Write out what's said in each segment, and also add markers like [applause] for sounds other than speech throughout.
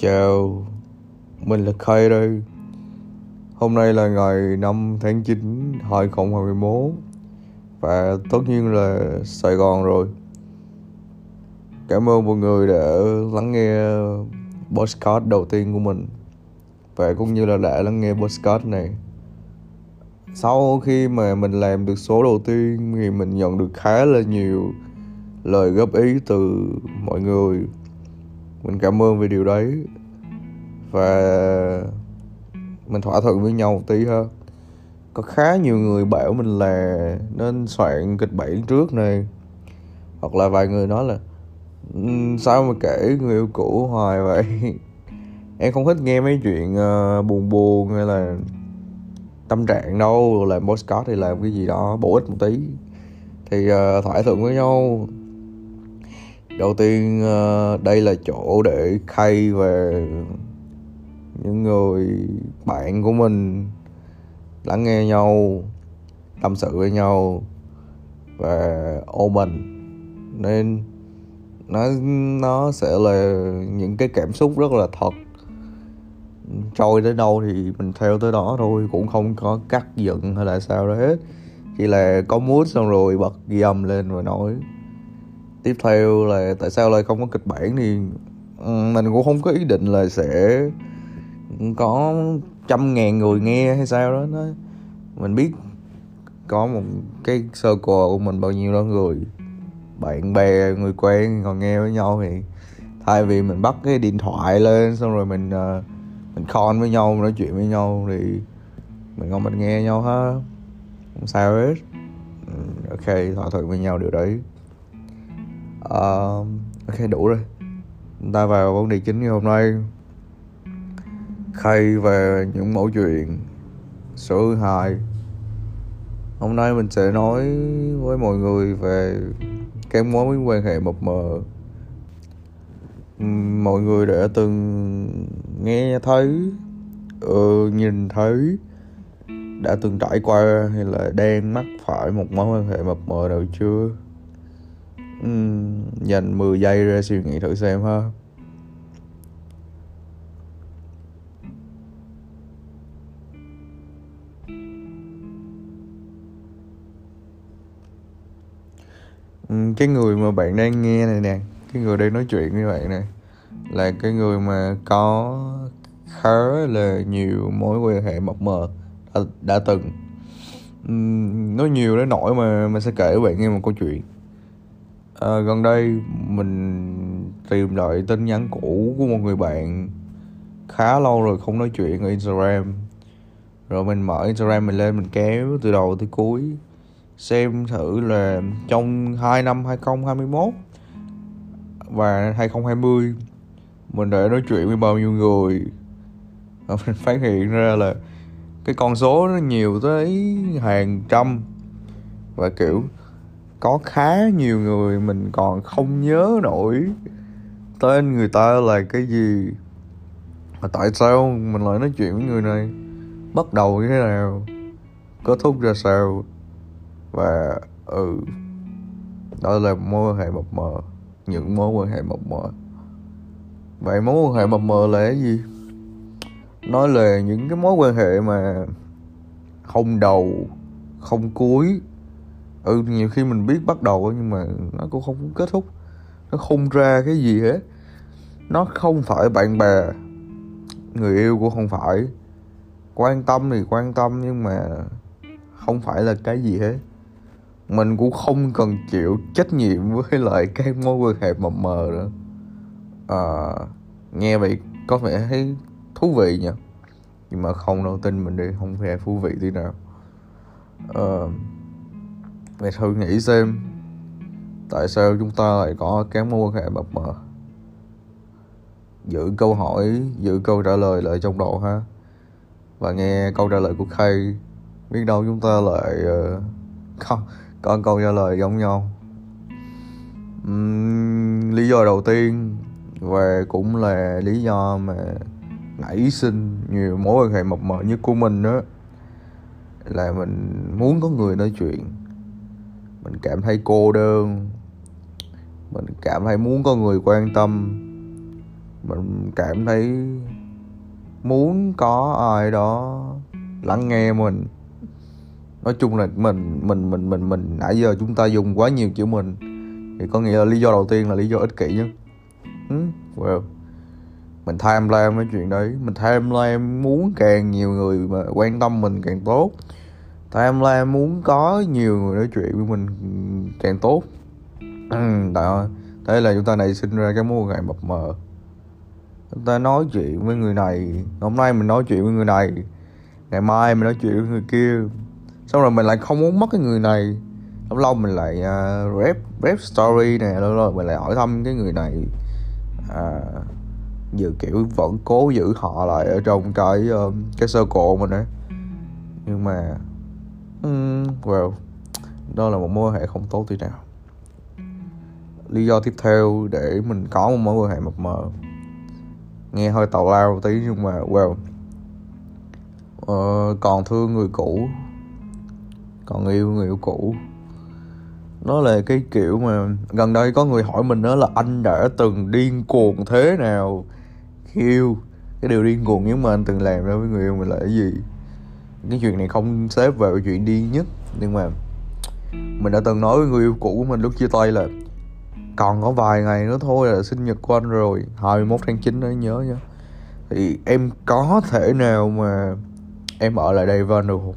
Chào, mình là Khai đây. Hôm nay là ngày 5 tháng 9 2021 Và tất nhiên là Sài Gòn rồi. Cảm ơn mọi người đã lắng nghe podcast đầu tiên của mình. Và cũng như là đã lắng nghe podcast này. Sau khi mà mình làm được số đầu tiên Thì mình nhận được khá là nhiều lời góp ý từ mọi người. Mình cảm ơn về điều đấy. Và mình thỏa thuận với nhau một tí ha. Có khá nhiều người bảo mình là nên soạn kịch bản trước này. Hoặc là vài người nói là sao mà kể người yêu cũ hoài vậy? [laughs] Em không thích nghe mấy chuyện uh, buồn buồn hay là tâm trạng đâu. Làm postcard thì làm cái gì đó bổ ích một tí. Thì uh, thỏa thuận với nhau đầu tiên ờ, đây là chỗ để khay về những người bạn của mình, lắng nghe nhau, tâm sự với nhau và open nên nó nó sẽ là những cái cảm xúc rất là thật. Trôi tới đâu thì mình theo tới đó thôi, cũng không có cắt giận hay là sao đó hết. Chỉ là có mút xong rồi bật ghi âm lên và nói tiếp theo là tại sao lại không có kịch bản thì ừ, mình cũng không có ý định là sẽ có trăm ngàn người nghe hay sao đó. Nó mình biết có một cái circle của mình bao nhiêu đó người bạn bè người quen còn nghe với nhau thì thay vì mình bắt cái điện thoại lên xong rồi mình uh, mình con với nhau nói chuyện với nhau thì mình không mình nghe nhau ha không sao hết. Ừ, ok thỏa thuận với nhau điều đấy uh, ok đủ rồi. Chúng ta vào vấn đề chính ngày hôm nay. Khay về những mẫu chuyện số 2 Hôm nay mình sẽ nói với mọi người về cái mối quan hệ mập mờ. Mọi người đã từng nghe thấy, ừ, nhìn thấy Đã từng trải qua hay là đang mắc phải một mối quan hệ mập mờ nào chưa? Uhm, Dành 10 giây ra suy nghĩ thử xem ha. Uhm, cái người mà bạn đang nghe này nè cái người đang nói chuyện với bạn này là cái người mà có khá là nhiều mối quan hệ mập mờ đã, đã từng. Uhm, nói nhiều đến nỗi mà mình sẽ kể với bạn nghe một câu chuyện à, gần đây mình tìm lại tin nhắn cũ của một người bạn. Khá lâu rồi không nói chuyện ở instagram. Rồi mình mở instagram mình lên mình kéo từ đầu tới cuối. Xem thử là trong 2 năm 2021 và 2020 mình đã nói chuyện với bao nhiêu người? Và mình [laughs] phát hiện ra là cái con số nó nhiều tới hàng trăm. Và kiểu có khá nhiều người mình còn không nhớ nổi tên người ta là cái gì. Mà tại sao mình lại nói chuyện với người này? Bắt đầu như thế nào? Kết thúc ra sao? Và ừ đó là mối quan hệ mập mờ, những mối quan hệ mập mờ. Vậy mối quan hệ mập mờ là cái gì? Nói là những cái mối quan hệ mà không đầu, không cuối ừ nhiều khi mình biết bắt đầu nhưng mà nó cũng không kết thúc. Nó không ra cái gì hết. Nó không phải bạn bè người yêu cũng không phải. Quan tâm thì quan tâm nhưng mà không phải là cái gì hết. Mình cũng không cần chịu trách nhiệm với lại cái mối quan hệ mập mờ nữa. À, nghe vậy có vẻ thấy thú vị nhỉ? Nhưng mà không đâu tin mình đi không hề thú vị tí nào. À, mày thử nghĩ xem tại sao chúng ta lại có cái mối quan hệ mập mờ. Giữ câu hỏi giữ câu trả lời lại trong đầu ha. Và nghe câu trả lời của khay biết đâu chúng ta lại ờ, uh, không có câu trả lời giống nhau. Uhm, lý do đầu tiên và cũng là lý do mà nảy sinh nhiều mối quan hệ mập mờ nhất của mình đó là mình muốn có người nói chuyện mình cảm thấy cô đơn. Mình cảm thấy muốn có người quan tâm. Mình cảm thấy muốn có ai đó lắng nghe mình. Nói chung là mình mình mình mình mình nãy giờ chúng ta dùng quá nhiều chữ mình thì có nghĩa là lý do đầu tiên là lý do ích kỷ nhất. Ừ, well mình tham lam cái chuyện đấy. Mình tham lam muốn càng nhiều người mà quan tâm mình càng tốt thay em là em muốn có nhiều người nói chuyện với mình càng tốt. Ừ, tại đó thế là chúng ta này sinh ra cái mối quan hệ mập mờ. Chúng ta nói chuyện với người này hôm nay mình nói chuyện với người này ngày mai mình nói chuyện với người kia. Xong rồi mình lại không muốn mất cái người này. Lâu lâu mình lại uh, rap rap story nè lâu lâu mình lại hỏi thăm cái người này. Uh, giờ kiểu vẫn cố giữ họ lại ở trong cái uh, cái circle mình ấy nhưng mà Ừ, um, well đó là một mối quan hệ không tốt tí nào. Lý do tiếp theo để mình có một mối quan hệ mập mờ. Nghe hơi tào lao một tí nhưng mà well uh, ờ, còn thương người cũ. Còn yêu người yêu cũ. Nó là cái kiểu mà gần đây có người hỏi mình đó là anh đã từng điên cuồng thế nào? Khi yêu cái điều điên cuồng nhất mà anh từng làm ra với người yêu mình là cái gì? Cái chuyện này không xếp vào chuyện điên nhất. Nhưng mà mình đã từng nói với người yêu cũ của mình lúc chia tay là còn có vài ngày nữa thôi là sinh nhật của anh rồi 21 tháng 9 đó, nhớ nhá thì em có thể nào mà em ở lại đây với anh được không?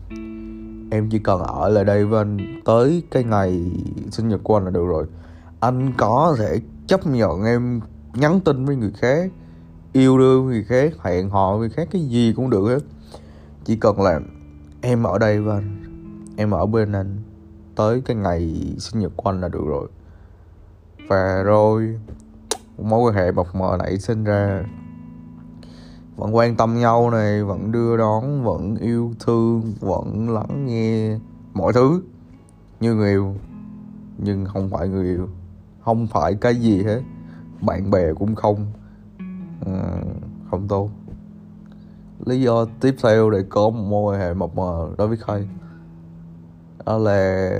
Em chỉ cần ở lại đây với anh tới cái ngày sinh nhật của anh là được rồi. Anh có thể chấp nhận em nhắn tin với người khác, yêu đương người khác, hẹn hò người khác, cái gì cũng được hết chỉ cần là em ở đây và em ở bên anh tới cái ngày sinh nhật của anh là được rồi. Và rồi mối quan hệ mập mờ nảy sinh ra. Vẫn quan tâm nhau này vẫn đưa đón vẫn yêu thương vẫn lắng nghe mọi thứ. Như người yêu nhưng không phải người yêu. Không phải cái gì hết. Bạn bè cũng không. À, không tốt lý do tiếp theo để có một mối quan hệ mập mờ đối với khai đó là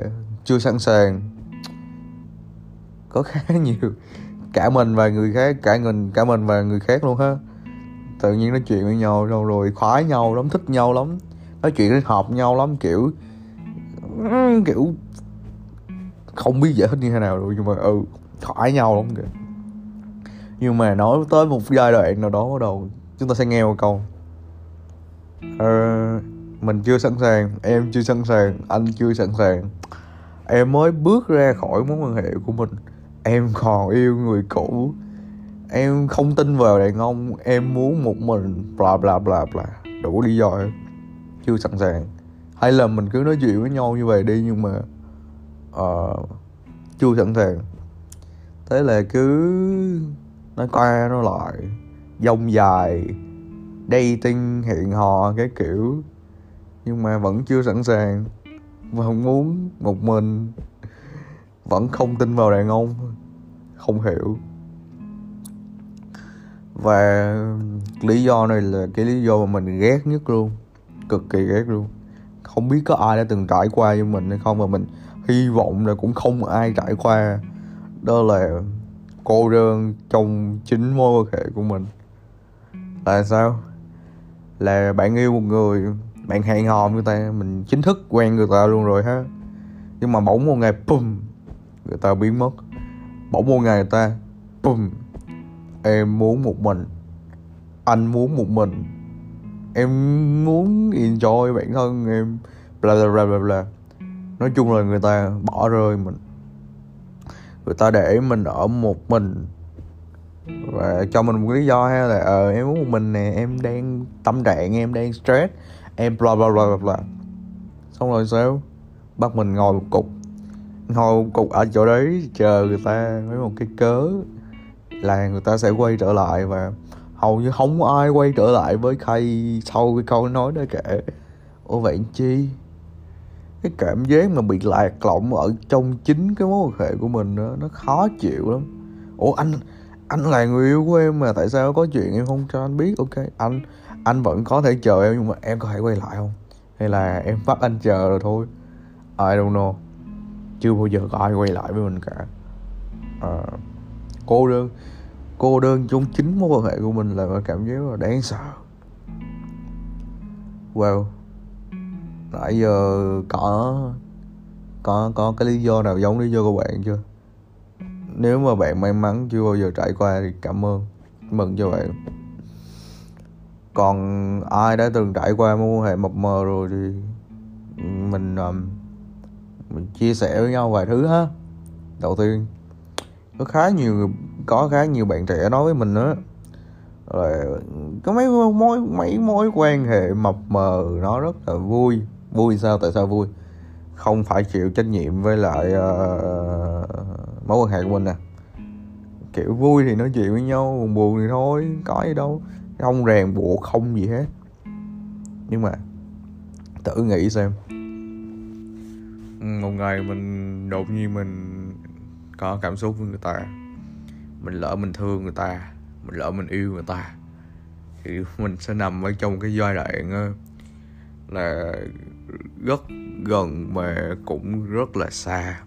chưa sẵn sàng. Có khá [laughs] nhiều. Cả mình và người khác, cả mình cả mình và người khác luôn ha. Tự nhiên nói chuyện với nhau rồi rồi, khoái nhau lắm, thích nhau lắm. Nói chuyện hợp nhau lắm, kiểu kiểu, không biết giải thích như thế nào rồi nhưng mà ừ khoái nhau lắm kìa. Nhưng mà nói tới một giai đoạn nào đó bắt đầu, chúng ta sẽ nghe một câu uh, mình chưa sẵn sàng em chưa sẵn sàng anh chưa sẵn sàng. Em mới bước ra khỏi mối quan hệ của mình. Em còn yêu người cũ. Em không tin vào đàn ông em muốn một mình bla bla bla bla. Đủ lý do chưa sẵn sàng. Hay là mình cứ nói chuyện với nhau như vậy đi nhưng mà uh, chưa sẵn sàng. Thế là cứ nói qua nó lại dông dài dating, hẹn hò, cái kiểu. Nhưng mà vẫn chưa sẵn sàng và không muốn một mình. Vẫn không tin vào đàn ông, không hiểu. Và lý do này là cái lý do mà mình ghét nhất luôn, cực kỳ ghét luôn. Không biết có ai đã từng trải qua với mình hay không mà mình hy vọng là cũng không ai trải qua. Đó là cô đơn trong chính mối quan hệ của mình. Là sao? Là bạn yêu một người, bạn hẹn hò người ta, mình chính thức quen người ta luôn rồi ha. Nhưng mà bỗng một ngày pum người ta biến mất. Bỗng một ngày người ta pum em muốn một mình, anh muốn một mình. Em muốn enjoy bản thân em, bla bla bla bla bla. Nói chung là người ta bỏ rơi mình. Người ta để mình ở một mình và cho mình một lý do ha, là ờ em muốn một mình nè, em đang tâm trạng em đang stress, em bla bla bla bla xong rồi sao? Bắt mình ngồi một cục. Ngồi một cục ở chỗ đấy, chờ người ta với một cái cớ là người ta sẽ quay trở lại và hầu như không ai quay trở lại với khay sau cái câu nói đó kể ô vậy chi? Cái cảm giác mà bị lạc lõng ở trong chính cái mối quan hệ của mình đó, nó khó chịu lắm. Ủa anh anh là người yêu của em mà tại sao có chuyện em không cho anh biết? Ok anh anh vẫn có thể chờ em nhưng mà em có thể quay lại không? Hay là em bắt anh chờ rồi thôi? I don't know. Chưa bao giờ có ai quay lại với mình cả. À, cô đơn cô đơn trong chính mối quan hệ của mình là một cảm giác là đáng sợ. Wow. Nãy giờ có có có cái lý do nào giống lý do của bạn chưa? Nếu mà bạn may mắn chưa bao giờ trải qua thì cảm ơn. Mừng cho bạn. Còn ai đã từng trải qua mối quan hệ mập mờ rồi thì mình um, mình chia sẻ với nhau vài thứ ha. Đầu tiên có khá nhiều có khá nhiều bạn trẻ nói với mình đó là có mấy mối mấy mối quan hệ mập mờ nó rất là vui. Vui sao? Tại sao vui? Không phải chịu trách nhiệm với lại uh, mối quan hệ của mình nè. Kiểu vui thì nói chuyện với nhau, buồn buồn thì thôi, có gì đâu. Không ràng buộc không gì hết. Nhưng mà tự nghĩ xem. Một ngày mình, đột nhiên mình có cảm xúc với người ta. Mình lỡ mình thương người ta, mình lỡ mình yêu người ta, thì [laughs] mình sẽ nằm ở trong cái giai đoạn là rất gần mà cũng rất là xa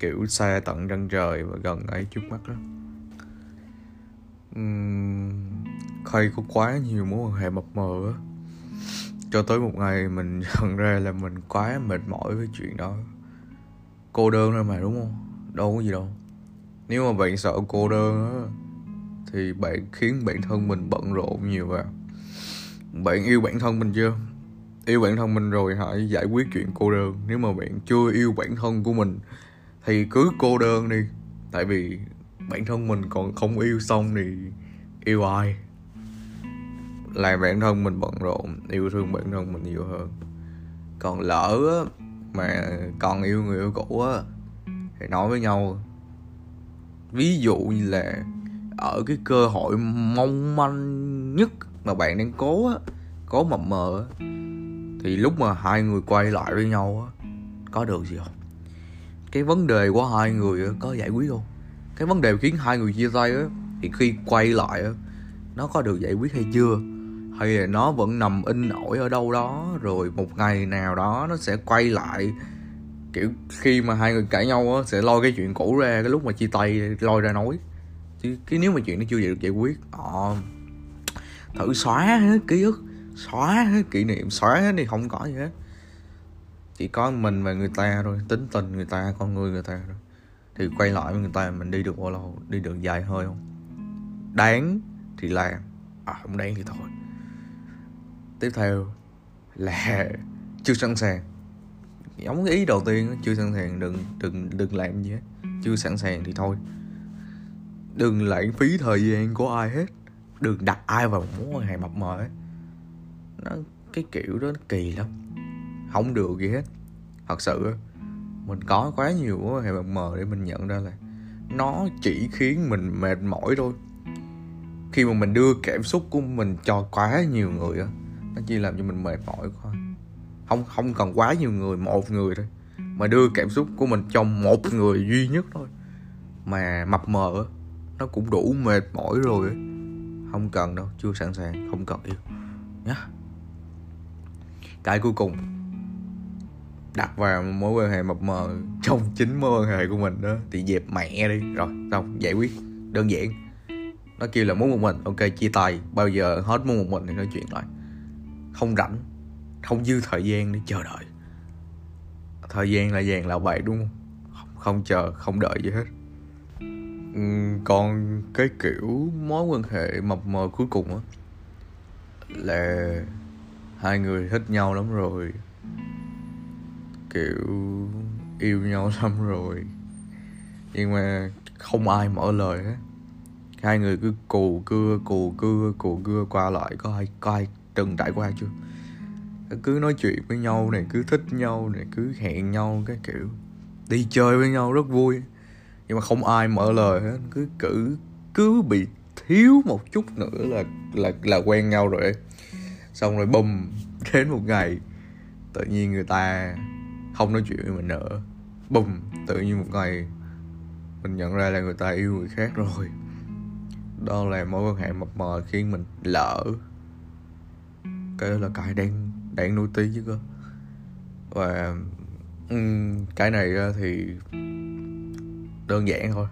kiểu xa tận chân trời và gần ấy trước mắt đó. Uhm, Khay có quá nhiều mối quan hệ mập mờ á. Cho tới một ngày mình [laughs] nhận ra là mình quá mệt mỏi với chuyện đó. Cô đơn thôi mà đúng không? Đâu có gì đâu. Nếu mà bạn sợ cô đơn á thì bạn khiến bản thân mình bận rộn nhiều vào. Bạn yêu bản thân mình chưa? Yêu bản thân mình rồi hãy giải quyết chuyện cô đơn. Nếu mà bạn chưa yêu bản thân của mình thì cứ cô đơn đi. Tại vì bản thân mình còn không yêu xong thì yêu ai? Làm bản thân mình bận rộn, yêu thương bản thân mình nhiều hơn. Còn lỡ mà còn yêu người yêu cũ á, thì nói với nhau. Ví dụ như là ở cái cơ hội mong manh nhất mà bạn đang cố á, cố mập mờ á, thì lúc mà hai người quay lại với nhau á, có được gì không? Cái vấn đề của hai người có giải quyết không? Cái vấn đề khiến hai người chia tay á, thì khi quay lại á, nó có được giải quyết hay chưa? Hay là nó vẫn nằm in ỏi ở đâu đó, rồi một ngày nào đó nó sẽ quay lại? Kiểu, khi mà hai người cãi nhau á, sẽ lôi cái chuyện cũ ra, cái lúc mà chia tay, lôi ra nói. Chứ cái nếu mà chuyện nó chưa được giải quyết họ thử xóa hết ký ức, xóa hết kỷ niệm, xóa hết thì không có gì hết chỉ có mình và người ta thôi, tính tình người ta, con người người ta thôi. Thì quay lại với người ta, mình đi được bao lâu? Đi được dài hơi không? Đáng thì làm à không đáng thì thôi. Tiếp theo là [laughs] chưa sẵn sàng. Giống cái ý đầu tiên chưa sẵn sàng, đừng đừng đừng làm gì hết. Chưa sẵn sàng thì thôi. Đừng lãng phí thời gian của ai hết. Đừng đặt ai vào mối quan hệ mập mờ ấy. Nó, cái kiểu đó nó kỳ lắm không được gì hết. Thật sự mình có quá nhiều hệ mập mờ để mình nhận ra là nó chỉ khiến mình mệt mỏi thôi. Khi mà mình đưa cảm xúc của mình cho quá nhiều người á, nó chỉ làm cho mình mệt mỏi thôi. Không không cần quá nhiều người, một người thôi. Mà đưa cảm xúc của mình cho một người duy nhất thôi. Mà mập mờ nó cũng đủ mệt mỏi rồi ấy. không cần đâu, chưa sẵn sàng, không cần yêu. Nhá. Cái cuối cùng đặt vào mối quan hệ mập mờ trong chính mối quan hệ của mình đó thì dẹp mẹ đi. Rồi xong giải quyết. Đơn giản. Nó kêu là muốn một mình. Ok chia tay. Bao giờ hết muốn một mình thì nói chuyện lại. Không rảnh. Không dư thời gian để chờ đợi. Thời gian là vàng là bạc đúng không? Không, không chờ không đợi gì hết. Ừ, còn cái kiểu mối quan hệ mập mờ cuối cùng á là hai người thích nhau lắm rồi kiểu, yêu nhau [laughs] lắm rồi. Nhưng mà không ai mở lời hết. Hai người cứ cù cưa cù cưa cù cưa qua lại, có ai có ai từng trải qua chưa? Cứ nói chuyện với nhau này, cứ thích nhau này, cứ hẹn nhau cái kiểu. Đi chơi với nhau rất vui. Nhưng mà không ai mở lời hết. Cứ cử, cứ bị thiếu một chút nữa là là là quen nhau rồi xong rồi bùm, [laughs] đến một ngày, tự nhiên người ta không nói chuyện với mình nữa bùm tự nhiên một ngày mình nhận ra là người ta yêu người khác rồi đó là mối quan hệ mập mờ khiến mình lỡ cái đó là cái đang đang nuôi tí chứ cơ và um, cái này thì đơn giản thôi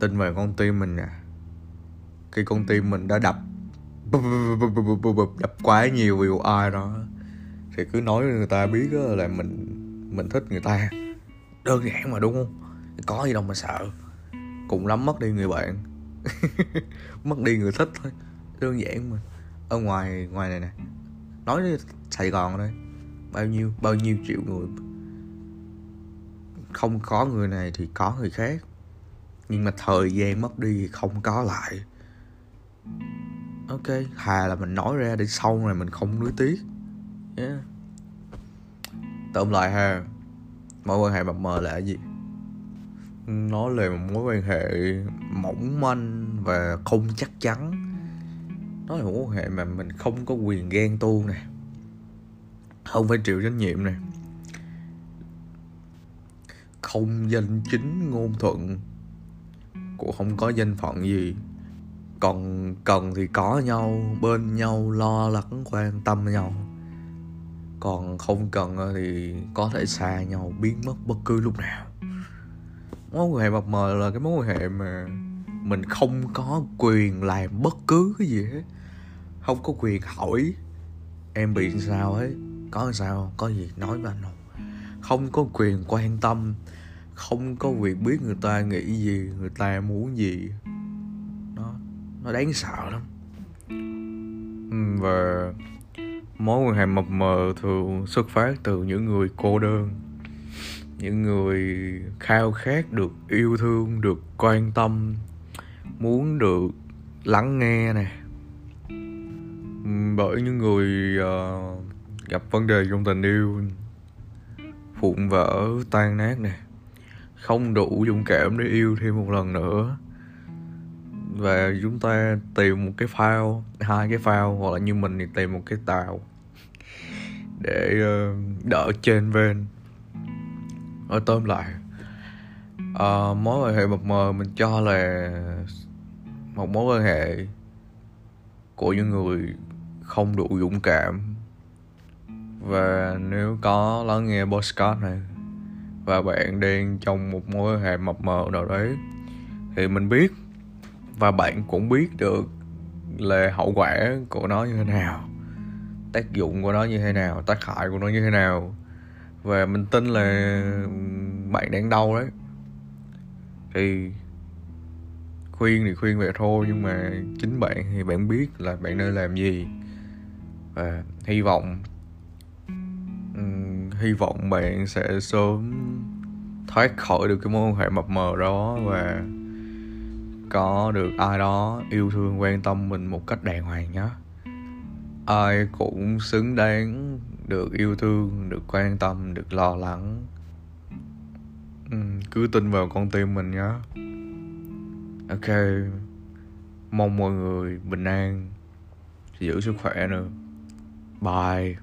tin vào con tim mình nè khi con tim mình đã đập đập quá nhiều vì ai đó thì cứ nói với người ta biết là mình mình thích người ta. Đơn giản mà, đúng không? Có gì đâu mà sợ. Cùng lắm mất đi người bạn. [laughs] Mất đi người thích thôi. Đơn giản mà. Ở ngoài ngoài này nè. Nói đi, sài gòn đây. Bao nhiêu bao nhiêu triệu người. Không có người này thì có người khác. Nhưng mà thời gian mất đi thì không có lại. Ok, hà là mình nói ra để sau này mình không nuối tiếc yeah. tóm lại ha mối quan hệ mập mờ là gì? Nó là một mối quan hệ mỏng manh và không chắc chắn. Nó là một mối quan hệ mà mình không có quyền ghen tuông nè. Không phải chịu trách nhiệm nè. Không danh chính ngôn thuận. Cũng không có danh phận gì. Còn cần thì có nhau, bên nhau, lo lắng, quan tâm nhau còn không cần thì có thể xa nhau biến mất bất cứ lúc nào. Mối quan hệ mập mờ là cái mối quan hệ mà mình không có quyền làm bất cứ cái gì hết. Không có quyền hỏi, em bị sao ấy? Có sao? Có gì? Nói với anh không. Không có quyền quan tâm, không có quyền biết người ta nghĩ gì, người ta muốn gì. Nó nó đáng sợ lắm. Và mối quan hệ mập mờ thường xuất phát từ những người cô đơn những người khao khát được yêu thương được quan tâm muốn được lắng nghe nè. Bởi những người uh, gặp vấn đề trong tình yêu phụng vỡ tan nát nè không đủ dũng cảm để yêu thêm một lần nữa và chúng ta tìm một cái phao hai cái phao hoặc là như mình thì tìm một cái tàu để ờ, đỡ trên ven ở tóm lại à, mối quan hệ mập mờ mình cho là một mối quan hệ của những người không đủ dũng cảm. Và nếu có lắng nghe podcast này và bạn đang trong một mối quan hệ mập mờ nào đấy thì mình biết và bạn cũng biết được là hậu quả của nó như thế nào tác dụng của nó như thế nào tác hại của nó như thế nào. Và mình tin là bạn đang đau đấy. Thì khuyên thì khuyên vậy thôi nhưng mà chính bạn thì bạn biết là bạn nên làm gì. Và hy vọng um, hy vọng bạn sẽ sớm thoát khỏi được cái mối quan hệ mập mờ đó và có được ai đó yêu thương quan tâm mình một cách đàng hoàng nhé ai cũng xứng đáng được yêu thương được quan tâm được lo lắng. Ừ, cứ tin vào con tim mình nhé ok mong mọi người bình an giữ sức khỏe nữa. Bye.